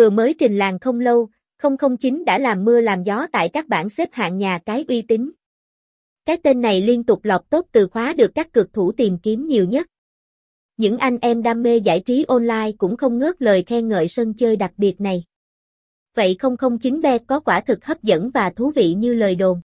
Vừa mới trình làng không lâu, 009 đã làm mưa làm gió tại các bảng xếp hạng nhà cái uy tín. Cái tên này liên tục lọt top từ khóa được các cực thủ tìm kiếm nhiều nhất. Những anh em đam mê giải trí online cũng không ngớt lời khen ngợi sân chơi đặc biệt này. Vậy 009B có quả thực hấp dẫn và thú vị như lời đồn.